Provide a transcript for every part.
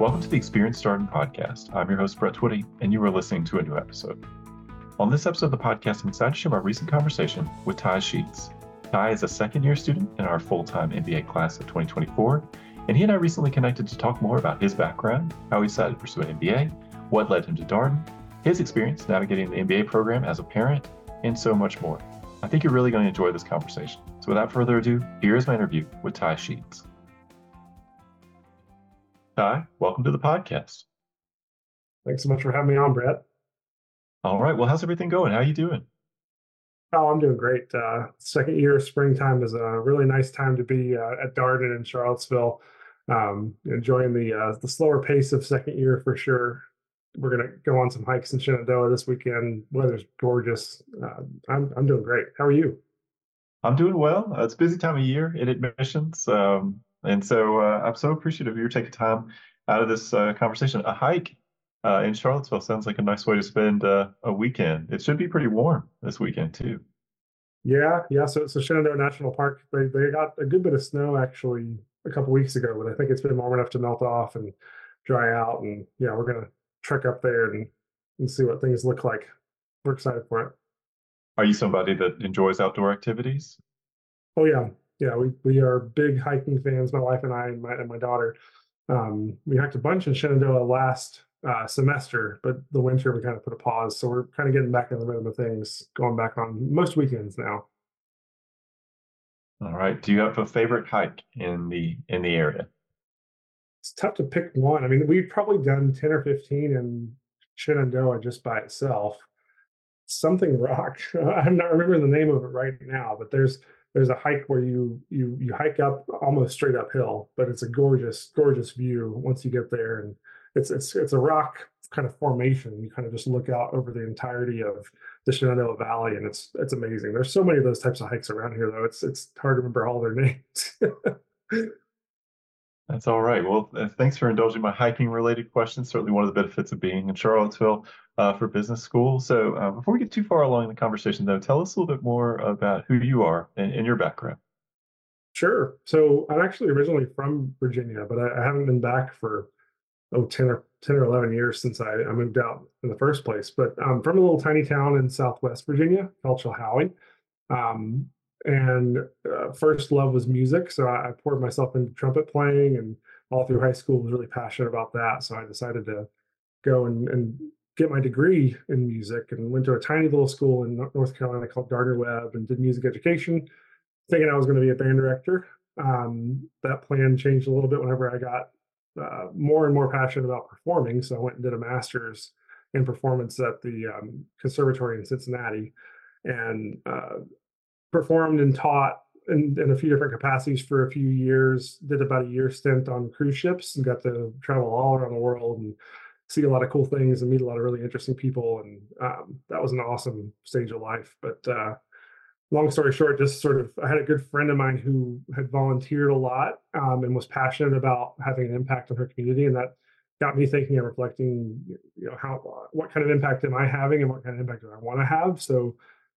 Welcome to the Experience Darden podcast. I'm your host, Brett Twitty, and you are listening to a new episode. On this episode of the podcast, I'm excited to share my recent conversation with Ty Sheets. Ty is a second year student in our full time MBA class of 2024, and he and I recently connected to talk more about his background, how he decided to pursue an MBA, what led him to Darden, his experience navigating the MBA program as a parent, and so much more. I think you're really going to enjoy this conversation. So, without further ado, here is my interview with Ty Sheets. Ty, welcome to the podcast. Thanks so much for having me on, Brett. All right. Well, how's everything going? How are you doing? Oh, I'm doing great. Uh, second year of springtime is a really nice time to be uh, at Darden in Charlottesville. Um, enjoying the uh, the slower pace of second year for sure. We're gonna go on some hikes in Shenandoah this weekend. Weather's gorgeous. Uh, I'm I'm doing great. How are you? I'm doing well. Uh, it's a busy time of year in admissions. Um, and so uh, I'm so appreciative of your taking time out of this uh, conversation. A hike uh, in Charlottesville sounds like a nice way to spend uh, a weekend. It should be pretty warm this weekend too. Yeah, yeah. So, so Shenandoah National Park, they they got a good bit of snow actually a couple weeks ago, but I think it's been warm enough to melt off and dry out. And yeah, we're gonna trek up there and and see what things look like. We're excited for it. Are you somebody that enjoys outdoor activities? Oh yeah, yeah, we we are big hiking fans. My wife and I and my and my daughter. Um, we hiked a bunch in Shenandoah last uh, semester, but the winter we kind of put a pause. So we're kind of getting back in the rhythm of things, going back on most weekends now. All right. Do you have a favorite hike in the in the area? It's tough to pick one. I mean, we've probably done ten or fifteen in Shenandoah just by itself. Something rock. I'm not remembering the name of it right now, but there's there's a hike where you you you hike up almost straight uphill, but it's a gorgeous gorgeous view once you get there, and it's it's it's a rock kind of formation. You kind of just look out over the entirety of the Shenandoah Valley, and it's it's amazing. There's so many of those types of hikes around here, though. It's it's hard to remember all their names. That's all right. Well, uh, thanks for indulging my hiking related questions. Certainly one of the benefits of being in Charlottesville uh, for business school. So uh, before we get too far along in the conversation, though, tell us a little bit more about who you are and, and your background. Sure. So I'm actually originally from Virginia, but I, I, haven't been back for, oh, 10 or 10 or 11 years since I, I moved out in the first place. But I'm from a little tiny town in Southwest Virginia called Chilhowie. Um, and uh, first love was music so I, I, poured myself into trumpet playing and all through high school was really passionate about that so i decided to go and, and get my degree in music and went to a tiny little school in north carolina called gardner webb and did music education thinking i was going to be a band director. Um, that plan changed a little bit whenever i got uh, more and more passionate about performing so i went and did a master's in performance at the um, conservatory in cincinnati. And uh, performed and taught in, in, a few different capacities for a few years. Did about a year stint on cruise ships and got to travel all around the world and see a lot of cool things and meet a lot of really interesting people. And um, that was an awesome stage of life. But uh, long story short, just sort of, I had a good friend of mine who had volunteered a lot um, and was passionate about having an impact on her community, and that got me thinking and reflecting. You know, how what kind of impact am I having, and what kind of impact do I want to have? So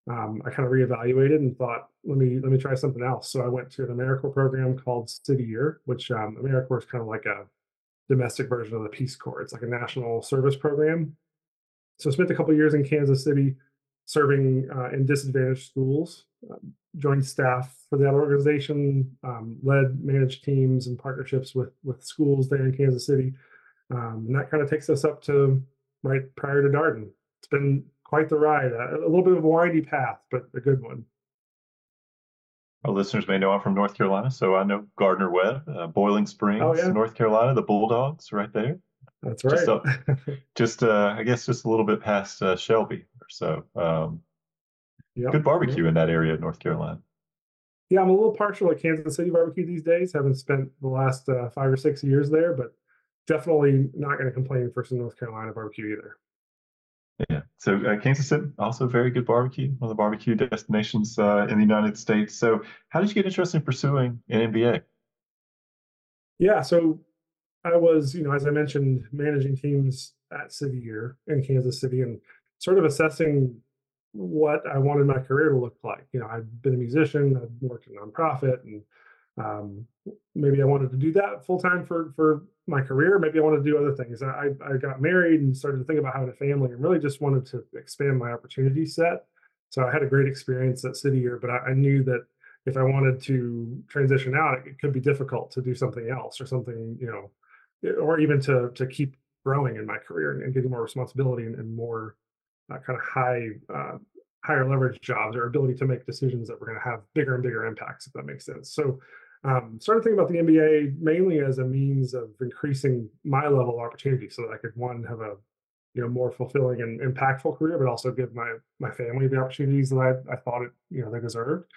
um, I kind of reevaluated and thought, let me let me try something else. So I went to an AmeriCorps program called City Year, which um, AmeriCorps is kind of like a domestic version of the Peace Corps. It's like a national service program. So I spent a couple years in Kansas City serving uh, in disadvantaged schools, uh, joined staff for that organization, um, led managed teams and partnerships with with schools there in Kansas City. Um, and that kind of takes us up to right prior to Darden. It's been quite the ride. A, a little bit of a windy path, but a good one. Our listeners may know I'm from North Carolina, so I know Gardner Webb, uh, Boiling Springs, oh, yeah. North Carolina, the Bulldogs, right there. That's right. Just, uh, just uh, I guess, just a little bit past uh, Shelby or so. Um, yep. Good barbecue yep. in that area of North Carolina. Yeah, I'm a little partial to Kansas City barbecue these days. Haven't spent the last uh, five or six years there, but definitely not going to complain for some North Carolina barbecue either. Yeah. So uh, Kansas City, also very good barbecue, one of the barbecue destinations uh, in the United States. So, how did you get interested in pursuing an MBA? Yeah. So, I was, you know, as I mentioned, managing teams at City Year in Kansas City and sort of assessing what I wanted my career to look like. You know, I've been a musician, I've worked in nonprofit and um, maybe I wanted to do that full time for for my career. Maybe I wanted to do other things. I I got married and started to think about having a family, and really just wanted to expand my opportunity set. So I had a great experience at City Year, but I, I knew that if I wanted to transition out, it, could be difficult to do something else or something, you know, or even to to keep growing in my career and, and getting more responsibility and, and more uh, kind of high uh, higher leverage jobs or ability to make decisions that were going to have bigger and bigger impacts, if that makes sense. So um, started thinking about the MBA mainly as a means of increasing my level of opportunity so that I could one have a you know more fulfilling and impactful career, but also give my my family the opportunities that I, I thought it you know they deserved.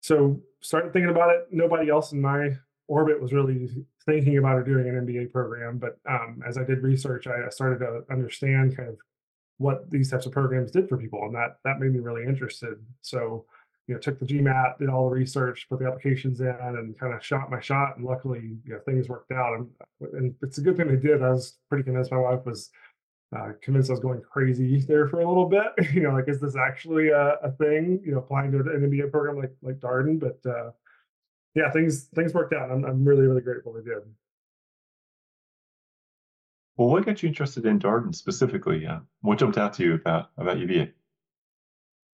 So started thinking about it. Nobody else in my orbit was really thinking about or doing an MBA program, but um, as I did research, I, I started to understand kind of what these types of programs did for people, and that that made me really interested. So you know, took the GMAT, did all the research, put the applications in, and kind of shot my shot. And luckily, you know, things worked out. And, and it's a good thing they did. I was pretty convinced my wife was uh, convinced I was going crazy there for a little bit. you know, like, is this actually a, a, thing? You know, applying to an MBA program like like Darden, but uh, yeah, things things worked out. I'm I'm really really grateful they did. Well, what got you interested in Darden specifically? Uh, what jumped out to you about about UVA?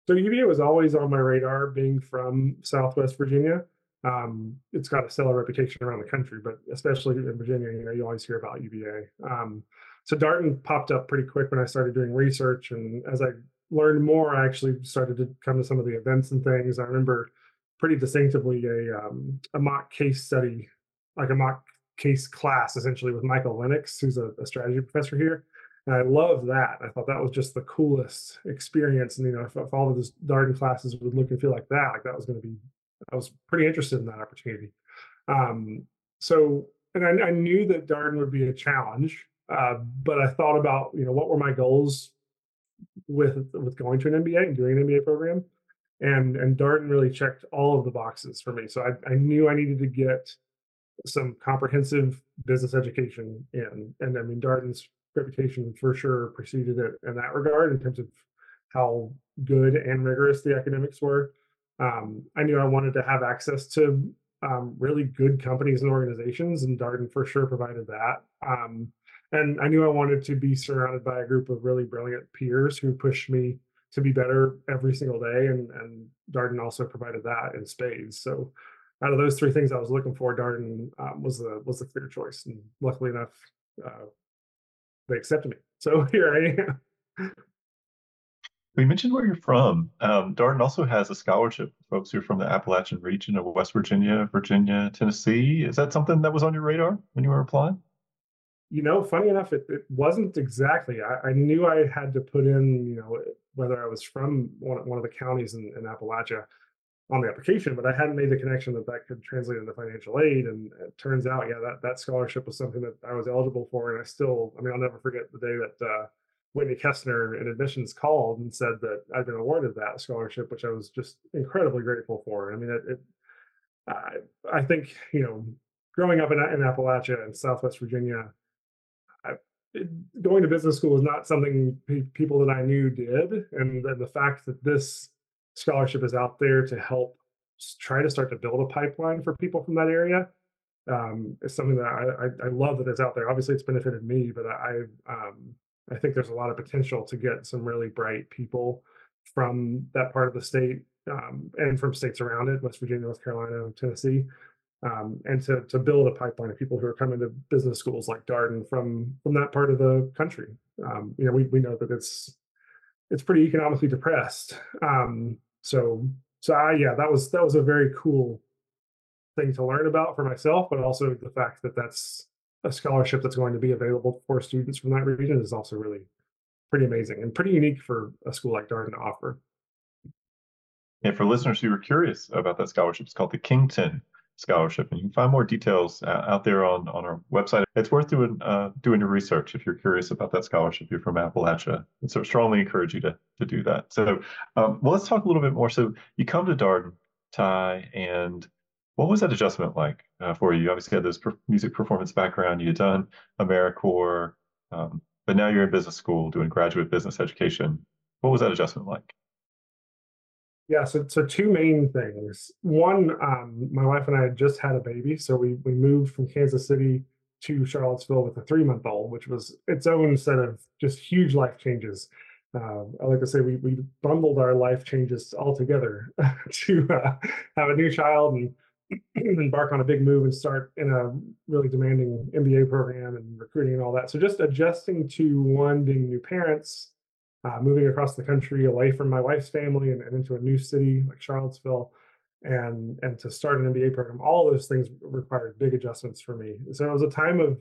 So UVA was always on my radar, being from Southwest Virginia. Um, it's got a stellar reputation around the country, but especially in Virginia, you know, you always hear about UVA. Um, so Darden popped up pretty quick when I started doing research, and as I learned more, I actually started to come to some of the events and things. I remember pretty distinctively a um, a mock case study, like a mock case class, essentially with Michael Lenox, who's a, a strategy professor here. And I love that. I thought that was just the coolest experience. And you know, if, if all of those Darden classes would look and feel like that, like that was going to be, I was pretty interested in that opportunity. Um, so, and I, I, knew that Darden would be a challenge, uh, but I thought about, you know, what were my goals with with going to an MBA and doing an MBA program, and and Darden really checked all of the boxes for me. So I, I knew I needed to get some comprehensive business education in, and I mean Darden's reputation for sure preceded it in that regard in terms of how good and rigorous the academics were. Um, I knew I wanted to have access to um, really good companies and organizations, and Darden for sure provided that. Um, and I knew I wanted to be surrounded by a group of really brilliant peers who pushed me to be better every single day, and, and Darden also provided that in spades. So, out of those three things I was looking for, Darden um, was the was the clear choice, and luckily enough, uh, they accepted me. So here I am. We mentioned where you're from. Um, Darden also has a scholarship for folks who are from the Appalachian region of West Virginia, Virginia, Tennessee. Is that something that was on your radar when you were applying? You know, funny enough, it, it wasn't exactly. I, I, knew I had to put in, you know, whether I was from one, one of the counties in, in Appalachia on the application, but I hadn't made the connection that that could translate into financial aid. And it turns out, yeah, that, that scholarship was something that I was eligible for. And I still, I mean, I'll never forget the day that uh, Whitney Kestner in admissions called and said that I'd been awarded that scholarship, which I was just incredibly grateful for. I mean, it, it I, I think, you know, growing up in, in Appalachia and Southwest Virginia, it, going to business school was not something pe- people that I knew did. And then the fact that this scholarship is out there to help try to start to build a pipeline for people from that area um, is something that I, I, I, love that it's out there. Obviously, it's benefited me, but I um, I think there's a lot of potential to get some really bright people from that part of the state um, and from states around it, West Virginia, North Carolina, Tennessee, um, and to to build a pipeline of people who are coming to business schools like Darden from from that part of the country. Um, you know, we we know that it's it's pretty economically depressed. Um, so so I, yeah, that was that was a very cool thing to learn about for myself, but also the fact that that's a scholarship that's going to be available for students from that region is also really pretty amazing and pretty unique for a school like Darden to offer. And for listeners who are curious about that scholarship, it's called the Kington scholarship, and you can find more details uh, out there on on our website. It's worth doing uh, doing your research if you're curious about that scholarship. You're from Appalachia, and so strongly encourage you to to do that. So, um, well, let's talk a little bit more. So, you come to Darden, Ty, and what was that adjustment like uh, for you? You obviously had this per- music performance background. You had done AmeriCorps, um, but now you're in business school doing graduate business education. What was that adjustment like? Yeah, so so two main things. One, um, my wife and I had just had a baby, so we we moved from Kansas City to Charlottesville with a three month old, which was its own set of just huge life changes. Uh, I like to say we we bundled our life changes all together to uh, have a new child and embark on a big move and start in a really demanding MBA program and recruiting and all that. So just adjusting to one being new parents, uh, moving across the country away from my wife's family and, and into a new city like Charlottesville, and and to start an MBA program. All those things required big adjustments for me. So it was a time of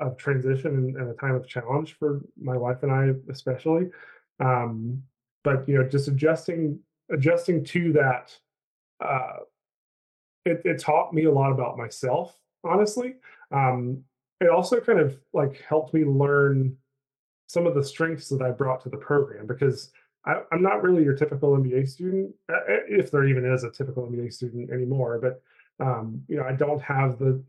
of transition and, and a time of challenge for my wife and I especially. Um, but you know, just adjusting adjusting to that uh, it, it taught me a lot about myself, honestly. Um, it also kind of like helped me learn some of the strengths that I brought to the program because I, am not really your typical MBA student, uh, uh, if there even is a typical MBA student anymore. But um, you know, I don't have the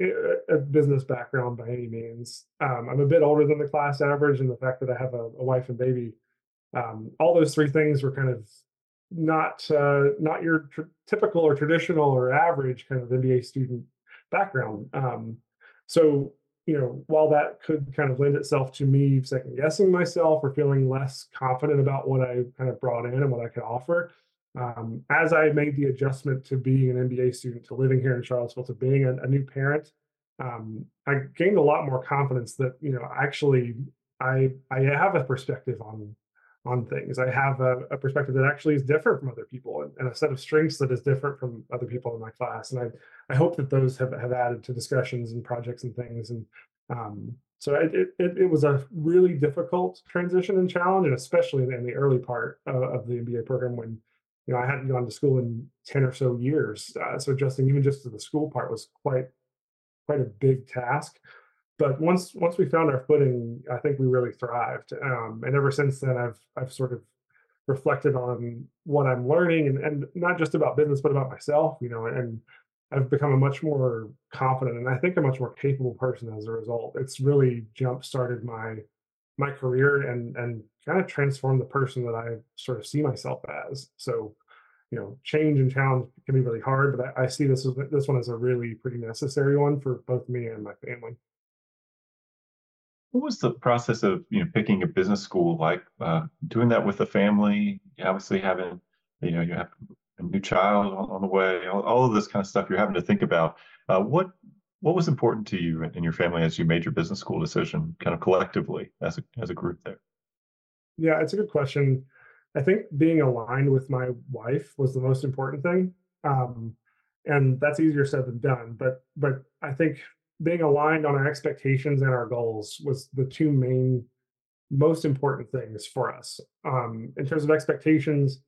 uh, a business background by any means. Um, I'm a bit older than the class average, and the fact that I have a, a wife and baby, um, all those three things were kind of not uh, not your tr- typical or traditional or average kind of MBA student background. Um, so you know, while that could kind of lend itself to me second guessing myself or feeling less confident about what I kind of brought in and what I could offer, um, as I made the adjustment to being an MBA student, to living here in Charlottesville, to being a, a new parent, um, I gained a lot more confidence that you know actually I I have a perspective on on things. I have a, a, perspective that actually is different from other people and, and, a set of strengths that is different from other people in my class. And I, I hope that those have, have added to discussions and projects and things. And um, so it, it, it, was a really difficult transition and challenge, and especially in, the early part of, of, the MBA program when you know I hadn't gone to school in 10 or so years. Uh, so adjusting even just to the school part was quite quite a big task but once once we found our footing, I think we really thrived. Um, and ever since then, I've I've sort of reflected on what I'm learning, and and not just about business, but about myself. You know, and I've become a much more confident and I think a much more capable person as a result. It's really jump started my my career and and kind of transformed the person that I sort of see myself as. So, you know, change and challenge can be really hard, but I, I see this as this one as a really pretty necessary one for both me and my family. What was the process of you know picking a business school like? Uh, doing that with the family, obviously having you know you have a new child on, on the way, all, all, of this kind of stuff you're having to think about. Uh, what what was important to you and your family as you made your business school decision, kind of collectively as a as a group there? Yeah, it's a good question. I think being aligned with my wife was the most important thing, um, and that's easier said than done. But but I think being aligned on our expectations and our goals was the two main most important things for us. Um, in terms of expectations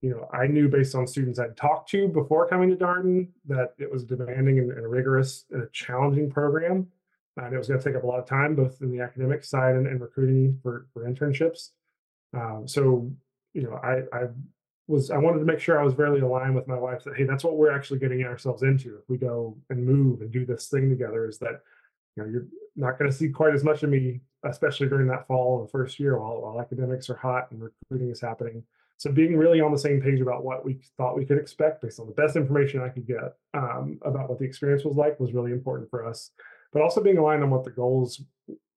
you know i knew based on students i'd talked to before coming to darden that it was demanding and, and rigorous and a challenging program and it was going to take up a lot of time both in the academic side and, and recruiting for, for internships. Um, so you know I, I was I wanted to make sure I was very aligned with my wife that hey, that's what we're actually getting ourselves into if we go and move and do this thing together. Is that you know you're not going to see quite as much of me, especially during that fall of the first year while while academics are hot and recruiting is happening. So being really on the same page about what we thought we could expect based on the best information I could get um, about what the experience was like was really important for us. But also being aligned on what the goals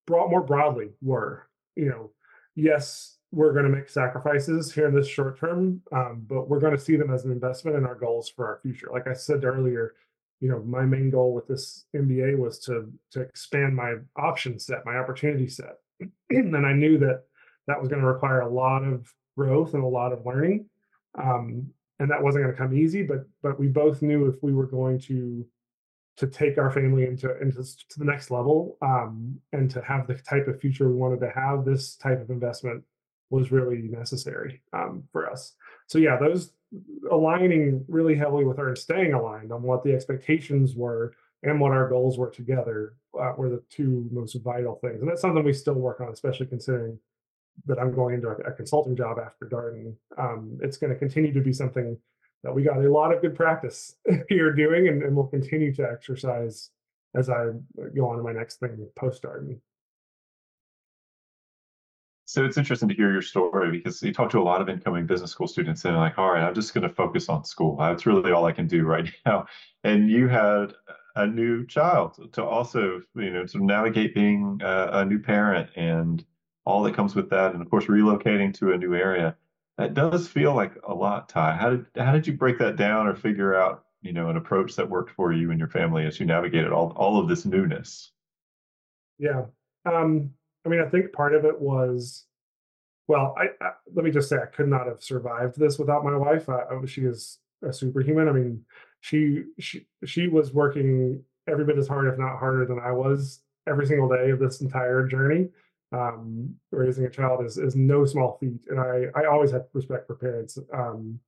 brought more broadly were. You know, yes, we're going to make sacrifices here in this short term, um, but we're going to see them as an investment in our goals for our future. Like I said earlier, you know, my main goal with this MBA was to to expand my option set, my opportunity set, and I knew that that was going to require a lot of growth and a lot of learning, um, and that wasn't going to come easy. But but we both knew if we were going to to take our family into into to the next level um, and to have the type of future we wanted to have, this type of investment was really necessary um, for us. So yeah, those aligning really heavily with and staying aligned on what the expectations were and what our goals were together uh, were the two most vital things. And that's something we still work on, especially considering that I'm going into a, a consulting job after Darden. Um, it's going to continue to be something that we got a lot of good practice here doing, and, and we'll continue to exercise as I go on to my next thing post Darden. So it's interesting to hear your story because you talk to a lot of incoming business school students and they're like, all right, I'm just going to focus on school. That's really all I can do right now. And you had a new child to also, you know, to navigate being a, a new parent and all that comes with that. And of course, relocating to a new area. That does feel like a lot, Ty. How did how did you break that down or figure out, you know, an approach that worked for you and your family as you navigated all all of this newness? Yeah. Um, I mean, I think part of it was, well, I, I let me just say, I could not have survived this without my wife. I, I, she is a superhuman. I mean, she she she was working every bit as hard, if not harder, than I was every single day of this entire journey. Um, raising a child is is no small feat, and I I always had respect for parents. Um,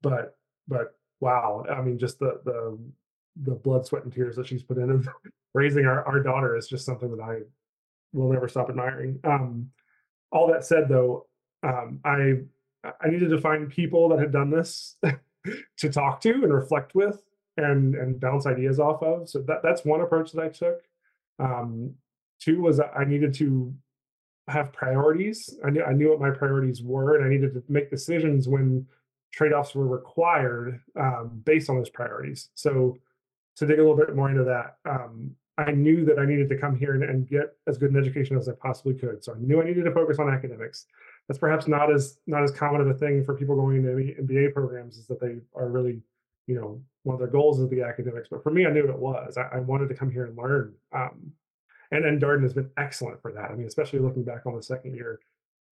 but but wow, I mean, just the the the blood, sweat, and tears that she's put in of raising our, our daughter is just something that I will never stop admiring. Um, all that said, though, um, I I needed to find people that had done this to talk to and reflect with and and bounce ideas off of. So that that's one approach that I took. Um, two was I needed to have priorities. I knew I knew what my priorities were, and I needed to make decisions when trade-offs were required um, based on those priorities. So to dig a little bit more into that, um, I knew that I needed to come here and, and, get as good an education as I possibly could. So I knew I needed to focus on academics. That's perhaps not as not as common of a thing for people going into MBA programs is that they are really, you know, one of their goals is the academics. But for me, I knew it was. I, I wanted to come here and learn. Um, and and Darden has been excellent for that. I mean, especially looking back on the second year,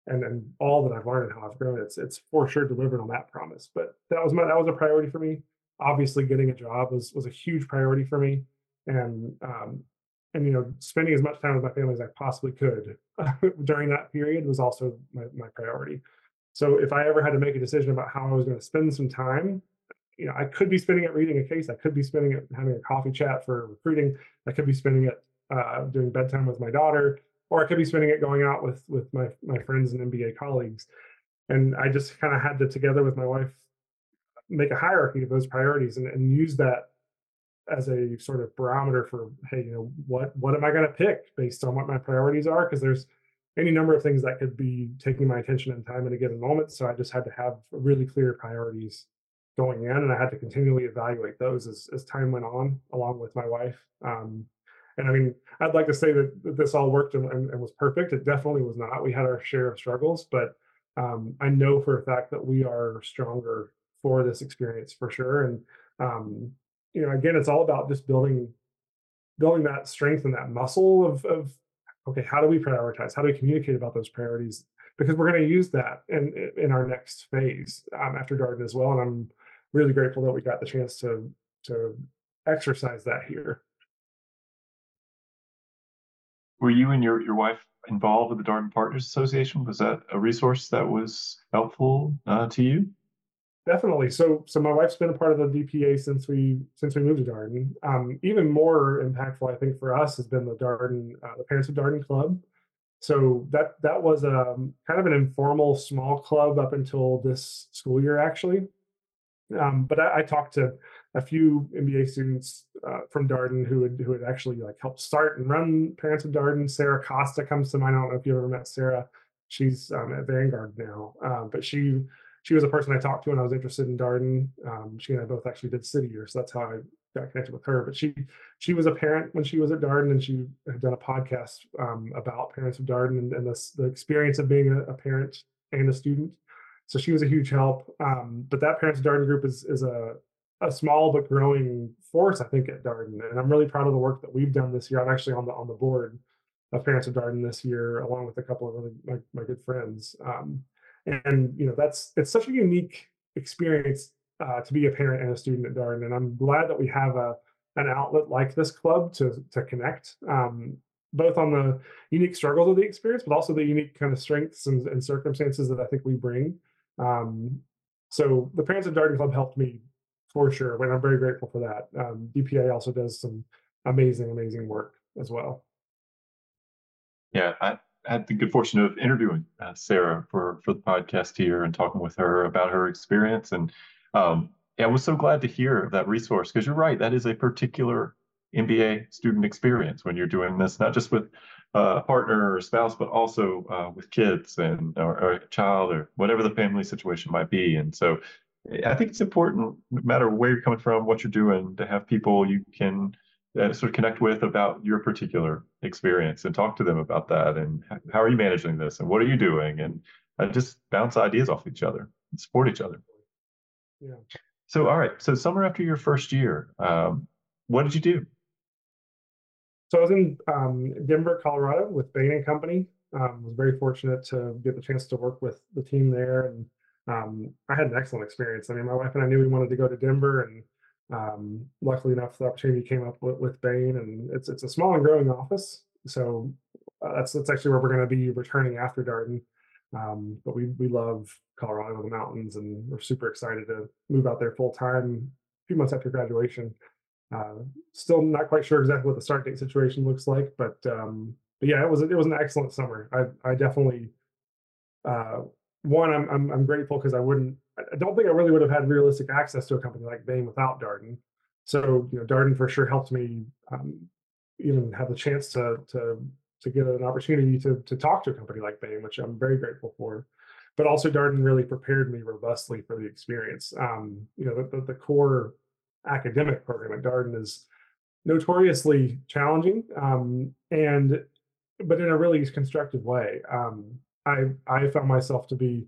and and all that I've learned and how I've grown, it's it's for sure delivered on that promise. But that was my that was a priority for me. Obviously, getting a job was was a huge priority for me and um, and you know spending as much time with my family as I possibly could during that period was also my, my priority. So if I ever had to make a decision about how I was going to spend some time, you know, I could be spending it reading a case. I could be spending it having a coffee chat for recruiting. I could be spending it uh, doing bedtime with my daughter, or I could be spending it going out with with my my friends and MBA colleagues. And I just kind of had to together with my wife make a hierarchy of those priorities and, and use that as a sort of barometer for hey you know what what am i going to pick based on what my priorities are? Because there's any number of things that could be taking my attention and time in a given moment so i just had to have really clear priorities going in and i had to continually evaluate those as, as time went on along with my wife. Um, and i mean i'd like to say that, this all worked and, and, and, was perfect. It definitely was not. We had our share of struggles but um, i know for a fact that we are stronger for this experience for sure. And um, you know, again, it's all about just building building that strength and that muscle of of okay, how do we prioritize? How do we communicate about those priorities? Because we're going to use that in in our next phase um, after Darden as well. And I'm really grateful that we got the chance to to exercise that here. Were you and your your wife involved with the Darden Partners Association? Was that a resource that was helpful uh, to you? Definitely. So, so my wife's been a part of the DPA since we since we moved to Darden. Um, even more impactful, I think, for us has been the Darden, uh, the Parents of Darden Club. So that that was a um, kind of an informal small club up until this school year, actually. Um, but I, I, talked to a few MBA students uh, from Darden who had who had actually like helped start and run Parents of Darden. Sarah Costa comes to mind. I don't know if you ever met Sarah. She's um, at Vanguard now, uh, but she she was a person I talked to when I was interested in Darden. Um, she and I both actually did City Year, so that's how I got connected with her. But she she was a parent when she was at Darden, and she had done a podcast um, about parents of Darden and, and the, experience of being a, a, parent and a student. So she was a huge help. Um, but that Parents of Darden group is is a a small but growing force, I think, at Darden, and I'm really proud of the work that we've done this year. I'm actually on the on the board of Parents of Darden this year, along with a couple of really my, my good friends. Um, and you know that's it's such a unique experience uh, to be a parent and a student at Darden, and I'm glad that we have a an outlet like this club to to connect, um, both on the unique struggles of the experience, but also the unique kind of strengths and, and circumstances that I think we bring. Um, so the Parents of Darden Club helped me for sure, and I'm very grateful for that. Um, DPA also does some amazing, amazing work as well. Yeah, I, had the good fortune of interviewing uh, Sarah for for the podcast here and talking with her about her experience. And um, yeah, I was so glad to hear that resource because you're right, that is a particular MBA student experience when you're doing this, not just with uh, a partner or spouse, but also uh, with kids and or, or, a child or whatever the family situation might be. And so, I think it's important, no matter where you're coming from, what you're doing, to have people you can uh, sort of connect with about your particular experience and talk to them about that and how are you managing this and what are you doing and uh, just bounce ideas off each other and support each other. Yeah. So, all right. So, summer after your first year, um, what did you do? So, I was in um, Denver, Colorado with Bain and Company. Um, was very fortunate to get the chance to work with the team there, and um, I had an excellent experience. I mean, my wife and I knew we wanted to go to Denver, and um, luckily enough, the opportunity came up with, with Bain, and it's it's a small and growing office. So uh, that's that's actually where we're going to be returning after Darden. Um, but we we love Colorado, the mountains, and we're super excited to move out there full time a few months after graduation. Uh, still not quite sure exactly what the start date situation looks like, but um, but yeah, it was it was an excellent summer. I I definitely uh, one I'm I'm, I'm grateful because I wouldn't I don't think I really would have had realistic access to a company like Bain without Darden. So you know Darden for sure helped me um, even have the chance to to to get an opportunity to to talk to a company like Bain, which I'm very grateful for. But also, Darden really prepared me robustly for the experience. Um, you know, the, the, the, core academic program at Darden is notoriously challenging, um, and but in a really constructive way. Um, I I found myself to be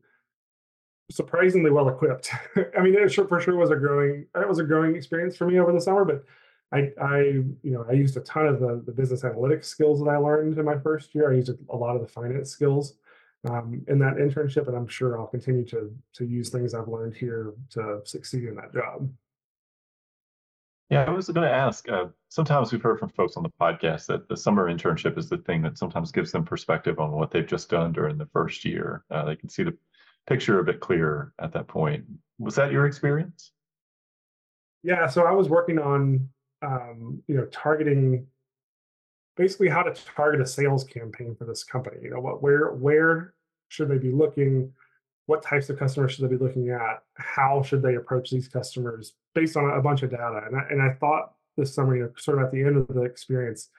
surprisingly well equipped. I mean, it sure, for sure was a growing it was a growing experience for me over the summer, but I, I, you know, I used a ton of the, the business analytics skills that I learned in my first year. I used a lot of the finance skills um, in that internship, and I'm sure I'll continue to to use things I've learned here to succeed in that job. Yeah, I was going to ask. Uh, sometimes we've heard from folks on the podcast that the summer internship is the thing that sometimes gives them perspective on what they've just done during the first year. Uh, they can see the picture a bit clearer at that point. Was that your experience? Yeah, so I was working on um, you know, targeting basically how to target a sales campaign for this company. You know, what where where should they be looking? What types of customers should they be looking at? How should they approach these customers based on a bunch of data? And I, and I thought this summer, you know, sort of at the end of the experience,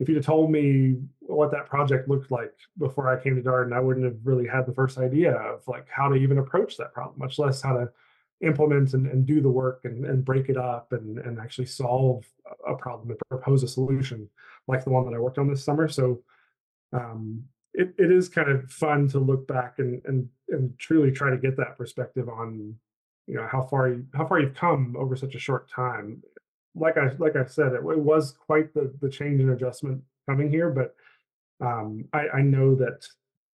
if you'd have told me what that project looked like before I came to Darden, I wouldn't have really had the first idea of like how to even approach that problem, much less how to implement and, and do the work and, and break it up and, and actually solve a problem and propose a solution like the one that I worked on this summer. So um, it, it is kind of fun to look back and, and and truly try to get that perspective on you know how far you how far you've come over such a short time. Like I like I said, it, it was quite the the change and adjustment coming here, but um, I, I know that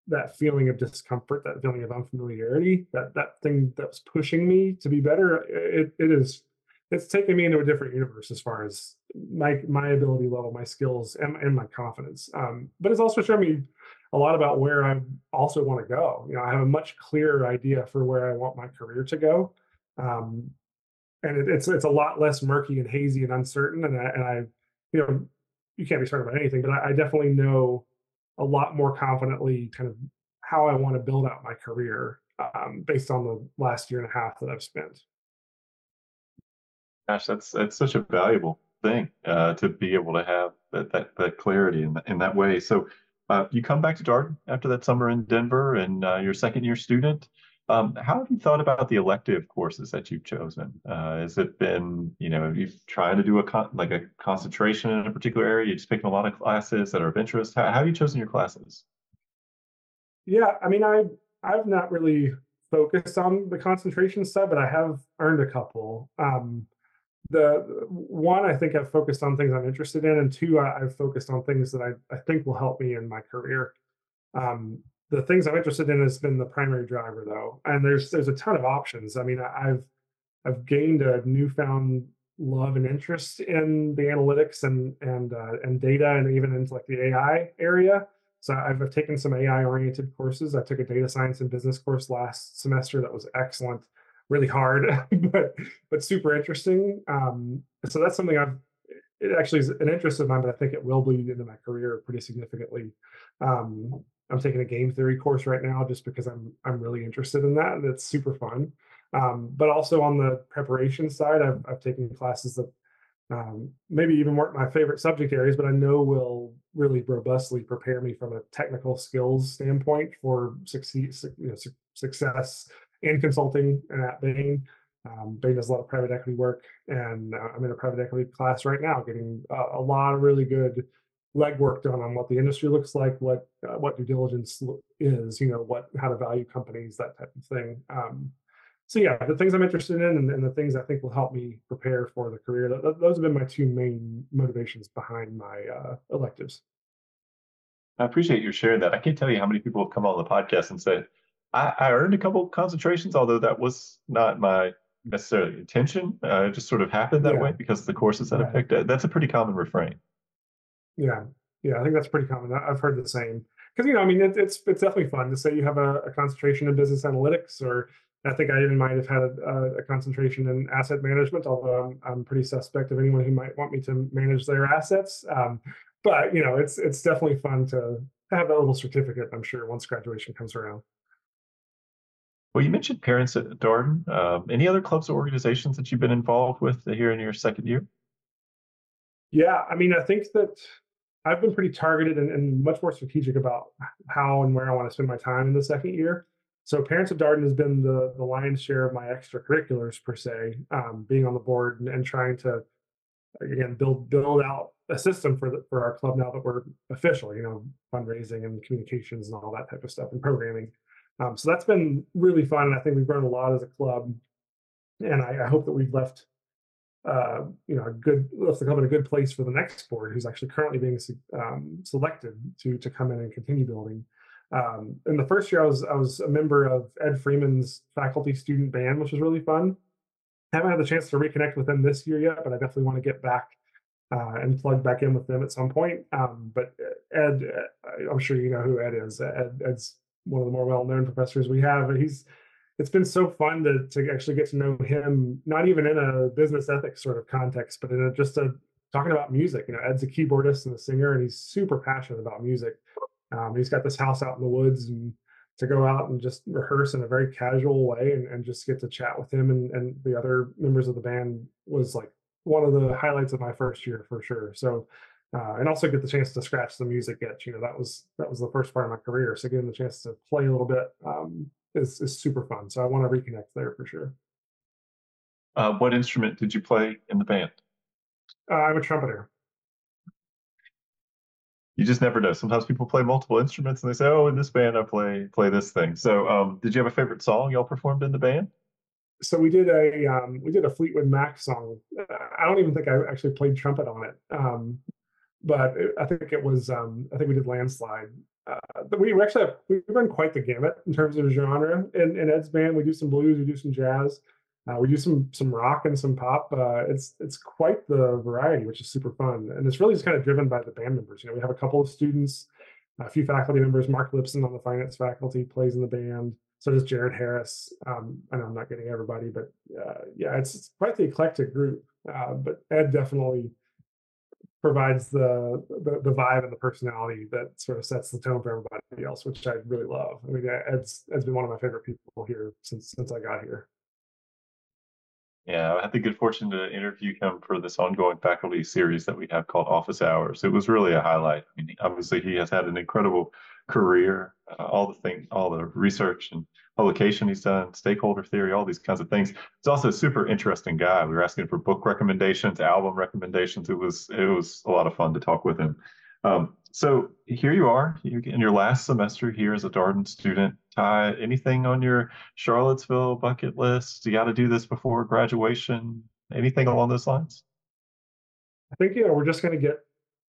that feeling of discomfort, that feeling of unfamiliarity, that that thing that was pushing me to be better, it, it is it's taken me into a different universe as far as my my ability level, my skills, and, and my confidence. Um, but it's also shown me a lot about where I also want to go. You know, I have a much clearer idea for where I want my career to go, um, and it, it's it's a lot less murky and hazy and uncertain. And I, and I, you know, you can't be certain about anything, but I, I definitely know a lot more confidently kind of how I want to build out my career um, based on the last year and a half that I've spent. Gosh, that's that's such a valuable thing uh, to be able to have that that, that clarity in, in that way. So uh, you come back to Darden after that summer in Denver, and uh, you're second year student. Um, how have you thought about the elective courses that you've chosen? Uh, has it been, you know, have you trying to do a con- like a concentration in a particular area? You just picking a lot of classes that are of interest. How, how have you chosen your classes? Yeah, I mean, I I've not really focused on the concentration stuff, but I have earned a couple. Um, the one I think I've focused on things I'm interested in, and two I, have focused on things that I, I think will help me in my career. Um, the things I'm interested in has been the primary driver though, and there's there's a ton of options. I mean, I've I've gained a newfound love and interest in the analytics and and uh, and data, and even into like the AI area. So I've, I've taken some AI oriented courses. I took a data science and business course last semester that was excellent, really hard, but but super interesting. Um, so that's something I've it actually is an interest of mine, but I think it will bleed into my career pretty significantly. Um, I'm taking a game theory course right now just because I'm I'm really interested in that it's super fun. Um, but also on the preparation side, I've, I've taken classes that um, maybe even weren't my favorite subject areas, but I know will really robustly prepare me from a technical skills standpoint for succeed, you know, su- success in consulting and at Bain. Um, Bain does a lot of private equity work, and uh, I'm in a private equity class right now, getting a, a lot of really good legwork done on what the industry looks like, what uh, what due diligence is, you know, what how to value companies, that type of thing. Um, so yeah, the things I'm interested in and, and, the things I think will help me prepare for the career. Th- those have been my two main motivations behind my uh, electives. I appreciate you sharing that. I can't tell you how many people have come on the podcast and said, I, I earned a couple concentrations, although that was not my necessarily intention. Uh, it just sort of happened that yeah. way because the courses that right. I picked. That's a pretty common refrain. Yeah, yeah, I think that's pretty common. I've heard the same because you know, I mean, it, it's it's definitely fun to say you have a, a, concentration in business analytics, or I think I even might have had a, a concentration in asset management. Although I'm, I'm pretty suspect of anyone who might want me to manage their assets. Um, but you know, it's it's definitely fun to have that little certificate. I'm sure once graduation comes around. Well, you mentioned parents at Darden. Um, any other clubs or organizations that you've been involved with here in your second year? Yeah, I mean, I think that I've been pretty targeted and, and, much more strategic about how and where I want to spend my time in the second year. So, Parents of Darden has been the, the lion's share of my extracurriculars per se, um, being on the board and, and, trying to again build build out a system for the, for our club now that we're official. You know, fundraising and communications and all that type of stuff and programming. Um, so that's been really fun, and I think we've grown a lot as a club. And I, I hope that we've left uh, you know, a good left the club in a good place for the next board, who's actually currently being um, selected to to come in and continue building. Um, in the first year, I was I was a member of Ed Freeman's faculty student band, which was really fun. I haven't had the chance to reconnect with them this year yet, but I definitely want to get back uh, and plug back in with them at some point. Um, but Ed, I'm sure you know who Ed is. Ed, Ed's one of the more well-known professors we have. He's it's been so fun to to actually get to know him, not even in a business ethics sort of context, but in a, just a talking about music. You know, Ed's a keyboardist and a singer, and he's super passionate about music. Um, he's got this house out in the woods, and to go out and just rehearse in a very casual way, and, and just get to chat with him and, and the other members of the band was like one of the highlights of my first year for sure. So. Uh, and also get the chance to scratch the music itch. You know, that was that was the first part of my career. So getting the chance to play a little bit um, is is super fun. So I want to reconnect there for sure. Uh, what instrument did you play in the band? Uh, I'm a trumpeter. You just never know. Sometimes people play multiple instruments and they say, "Oh, in this band I play play this thing." So, um, did you have a favorite song y'all performed in the band? So we did a um, we did a Fleetwood Mac song. I don't even think I actually played trumpet on it, um, but I think it was um, I think we did Landslide uh, we actually have, we run quite the gamut in terms of genre. In, in Ed's band, we do some blues, we do some jazz, uh, we do some some rock and some pop. Uh, it's it's quite the variety, which is super fun, and it's really just kind of driven by the band members. You know, we have a couple of students, a few faculty members. Marc Lipson on the finance faculty plays in the band. So does Jared Harris. Um, I know I'm not getting everybody, but uh, yeah, it's, it's, quite the eclectic group. Uh, but Ed definitely provides the, the, the vibe and the personality that sort of sets the tone for everybody else, which I really love. I mean, Ed's Ed's been one of my favorite people here since since I got here. Yeah, I had the good fortune to interview him for this ongoing faculty series that we have called Office Hours. It was really a highlight. I mean, obviously, he has had an incredible career, uh, all the things, all the research and publication he's done, stakeholder theory, all these kinds of things. He's also a super interesting guy. We were asking for book recommendations, album recommendations. It was it was a lot of fun to talk with him. Um, so here you are in your last semester here as a Darden student. Ty, anything on your Charlottesville bucket list? You got to do this before graduation. Anything along those lines? I think know we're just going to get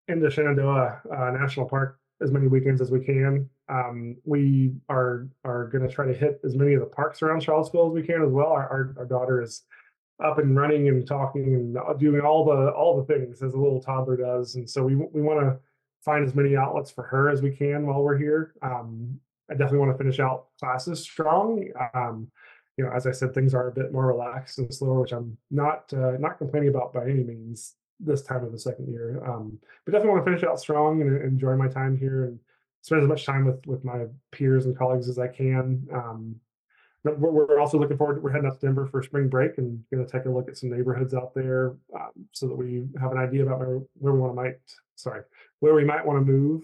into Shenandoah uh, National Park as many weekends as we can. Um, we are are going to try to hit as many of the parks around Charlottesville as we can as well. Our, our, our daughter is up and running and talking and doing all the all the things as a little toddler does, and so we we want to find as many outlets for her as we can while we're here. Um, I definitely want to finish out classes strong. Um, you know, as I said, things are a bit more relaxed and slower, which I'm not uh, not complaining about by any means this time of the second year. Um, but definitely want to finish out strong and enjoy my time here and spend as much time with with my peers and colleagues as I can. Um, we're, we're also looking forward. To, we're heading up to Denver for spring break and going to take a look at some neighborhoods out there um, so that we have an idea about where, where we want to might sorry where we might want to move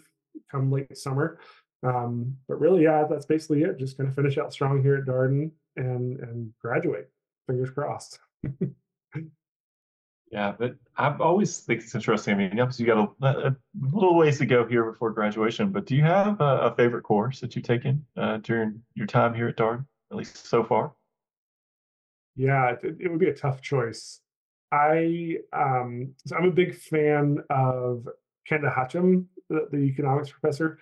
come late summer. Um, but really, yeah, that's basically it. Just going to finish out strong here at Darden and and graduate. Fingers crossed. Yeah, but I've always think it's interesting. I mean, you got a, a, little ways to go here before graduation, but do you have a, a favorite course that you've taken uh, during your time here at Darden, at least so far? Yeah, it, it would be a tough choice. I um, so I'm a big fan of Kenda Hatcham, the, the economics professor.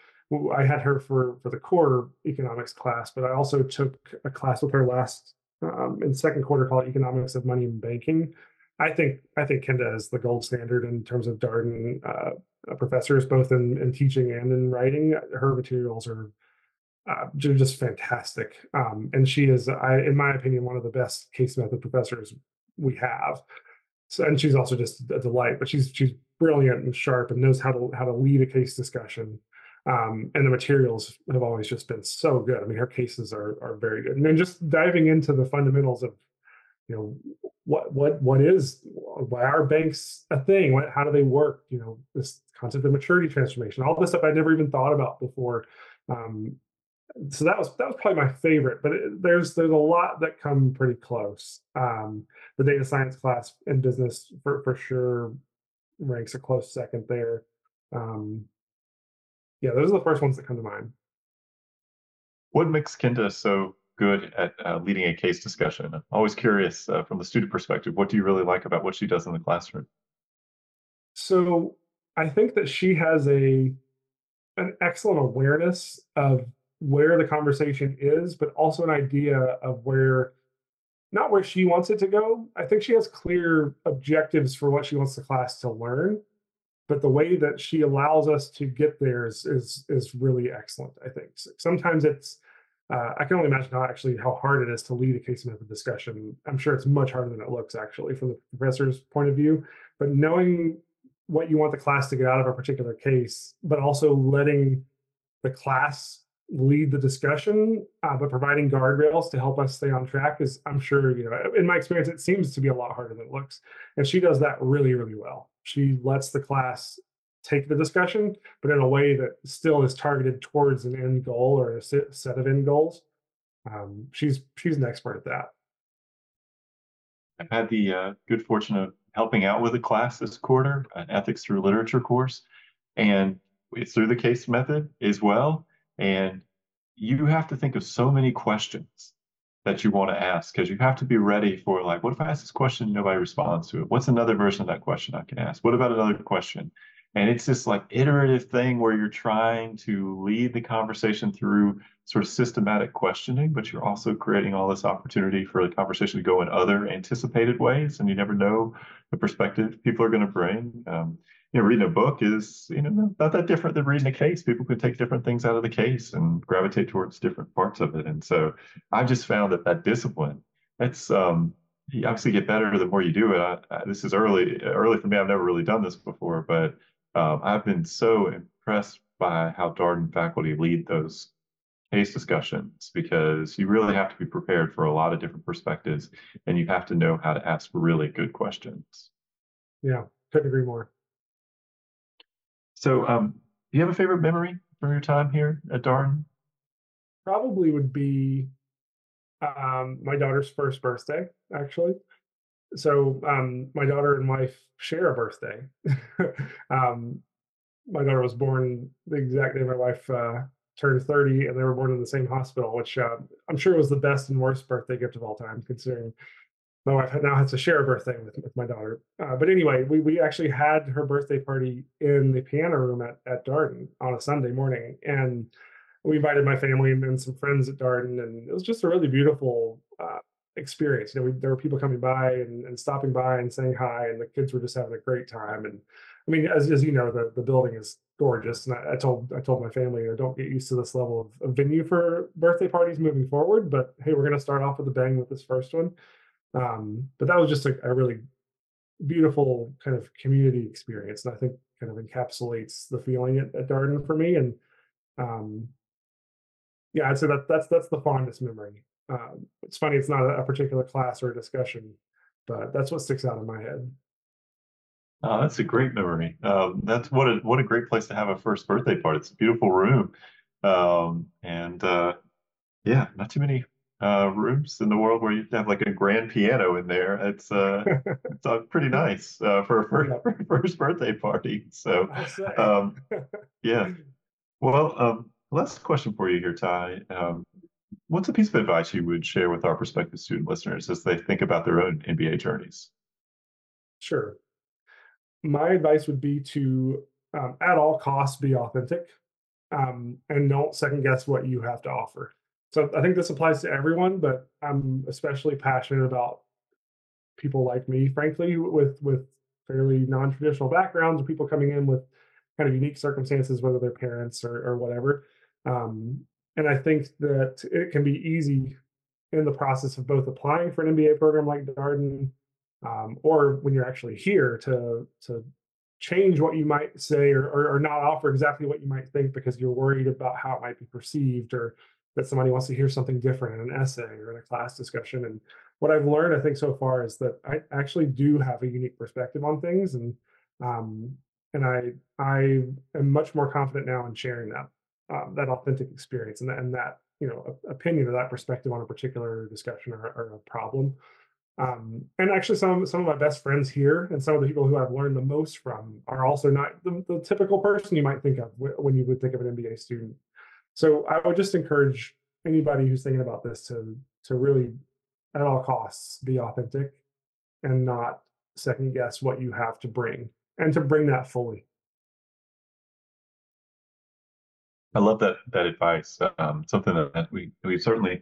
I had her for for the core economics class, but I also took a class with her last um, in second quarter called Economics of Money and Banking I think I think Kenda is the gold standard in terms of Darden uh, uh, professors, both in, in teaching and in writing. Her materials are uh, just fantastic, um, and she is, I, in my opinion, one of the best case method professors we have. So, and she's also just a delight. But she's she's brilliant and sharp and knows how to how to lead a case discussion. Um, and the materials have always just been so good. I mean, her cases are are very good. And then just diving into the fundamentals of you know what what what is why are banks a thing? What how do they work? You know this concept of maturity transformation all this stuff i never even thought about before. Um, so that was that was probably my favorite but it, there's there's a lot that come pretty close. Um, the data science class in business for for sure ranks a close second there. Um, yeah those are the first ones that come to mind. What makes Kenda so good at uh, leading a case discussion. I'm always curious uh, from the student perspective, what do you really like about what she does in the classroom? So I think that she has a an excellent awareness of where the conversation is, but also an idea of where not where she wants it to go. I think she has clear objectives for what she wants the class to learn, but the way that she allows us to get there is is, is really excellent. I think sometimes it's uh, I can only imagine how actually how hard it is to lead a case method discussion. I'm sure it's much harder than it looks actually from the professor's point of view. But knowing what you want the class to get out of a particular case, but also letting the class lead the discussion, uh, but providing guardrails to help us stay on track is, I'm sure, you know, in my experience, it seems to be a lot harder than it looks. And she does that really, really well. She lets the class take the discussion, but in a way that still is targeted towards an end goal or a set of end goals. Um, she's she's an expert at that. I've had the uh, good fortune of helping out with a class this quarter, an ethics through literature course, and it's through the case method as well. And you have to think of so many questions that you want to ask because you have to be ready for like, what if I ask this question and nobody responds to it? What's another version of that question I can ask? What about another question? And it's this like iterative thing where you're trying to lead the conversation through sort of systematic questioning, but you're also creating all this opportunity for the conversation to go in other anticipated ways. And you never know the perspective people are going to bring. Um, you know, reading a book is, you know, not that different than reading a case. People could take different things out of the case and gravitate towards different parts of it. And so I've just found that that discipline, it's, um, you obviously get better the more you do it. I, I, this is early, early for me. I've never really done this before, but um, I've been so impressed by how Darden faculty lead those case discussions because you really have to be prepared for a lot of different perspectives and you have to know how to ask really good questions. Yeah, couldn't agree more. So, um, do you have a favorite memory from your time here at Darden? Probably would be um, my daughter's first birthday, actually so um, my daughter and wife share a birthday. um, my daughter was born the exact day my wife uh, turned 30, and they were born in the same hospital, which uh, I'm sure was the best and worst birthday gift of all time, considering my wife now has to share a birthday with, with my daughter. Uh, but anyway, we, we actually had her birthday party in the piano room at, at Darden on a Sunday morning. And we invited my family and, and some friends at Darden, and it was just a really beautiful uh, experience. You know, we, there were people coming by and, and, stopping by and saying hi, and the kids were just having a great time. And I mean, as, as you know, the, the building is gorgeous. And I, I told I told my family, you know, don't get used to this level of, of, venue for birthday parties moving forward. But hey, we're going to start off with a bang with this first one. Um, but that was just a, a, really beautiful kind of community experience, and I think kind of encapsulates the feeling at, at Darden for me. And um, yeah, I'd say that that's that's the fondest memory Um, it's funny, it's not a, a particular class or a discussion, but that's what sticks out in my head. Oh, that's a great memory. Um, that's what a what a great place to have a first birthday party. It's a beautiful room, um, and uh, yeah, not too many uh, rooms in the world where you have like a grand piano in there. It's uh, it's uh, pretty nice uh, for a first, for a first birthday party. So, um, yeah. Well, um, last question for you here, Ty. Um, what's a piece of advice you would share with our prospective student listeners as they think about their own MBA journeys? Sure. My advice would be to, um, at all costs, be authentic um, and don't second guess what you have to offer. So I think this applies to everyone, but I'm especially passionate about people like me, frankly, with with fairly non-traditional backgrounds, or people coming in with kind of unique circumstances, whether they're parents or, or whatever. Um, and I think that it can be easy in the process of both applying for an MBA program like Darden, um, or when you're actually here to to change what you might say or, or, or not offer exactly what you might think because you're worried about how it might be perceived or that somebody wants to hear something different in an essay or in a class discussion. And what I've learned, I think, so far is that I actually do have a unique perspective on things, and um, and I I am much more confident now in sharing that um, that authentic experience and that, and that you know opinion or that perspective on a particular discussion or, or a problem. Um, and actually, some some of my best friends here and some of the people who I've learned the most from are also not the, the typical person you might think of when you would think of an MBA student. So I would just encourage anybody who's thinking about this to to really, at all costs, be authentic and not second guess what you have to bring, and to bring that fully. I love that that advice. Um, something that we we certainly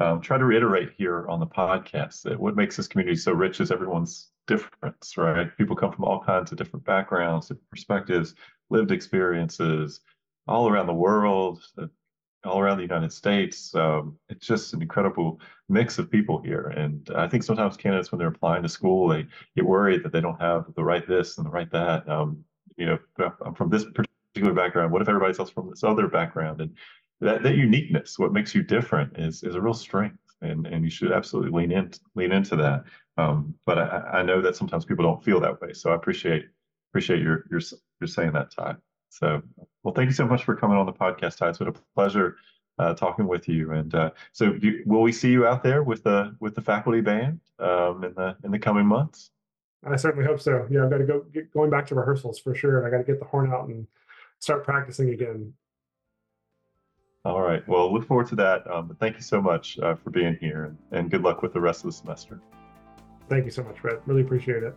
um, try to reiterate here on the podcast that what makes this community so rich is everyone's difference, right? People come from all kinds of different backgrounds, different perspectives, lived experiences, all around the world, uh, all around the United States. Um, it's just an incredible mix of people here. And I think sometimes candidates, when they're applying to school, they get worried that they don't have the right this and the right that. Um, you know, I'm from this particular background. What if everybody's else from this other background? And that, that uniqueness, what makes you different, is is a real strength. And, and you should absolutely lean in lean into that. Um, but I, I know that sometimes people don't feel that way. So I appreciate appreciate your your your saying that, Ty. So, well, thank you so much for coming on the podcast, Ty. It's been a pleasure uh, talking with you. And uh, so, will we see you out there with the with the faculty band um, in the in the coming months? I certainly hope so. Yeah, I've got to go get going back to rehearsals for sure, I got to get the horn out and start practicing again. All right. Well, look forward to that. Um, thank you so much uh, for being here, and good luck with the rest of the semester. Thank you so much, Brett. Really appreciate it.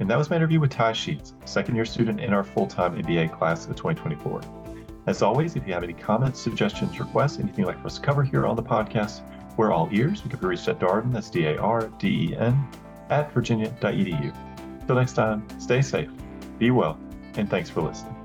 And that was my interview with Ty Sheets, second year student in our full time MBA class of 2024. As always, if you have any comments, suggestions, requests, anything you'd like for us to cover here on the podcast, we're all ears. We can be reached at Darden, that's D A R D E N, at virginia.edu. Until next time, stay safe, be well, and thanks for listening.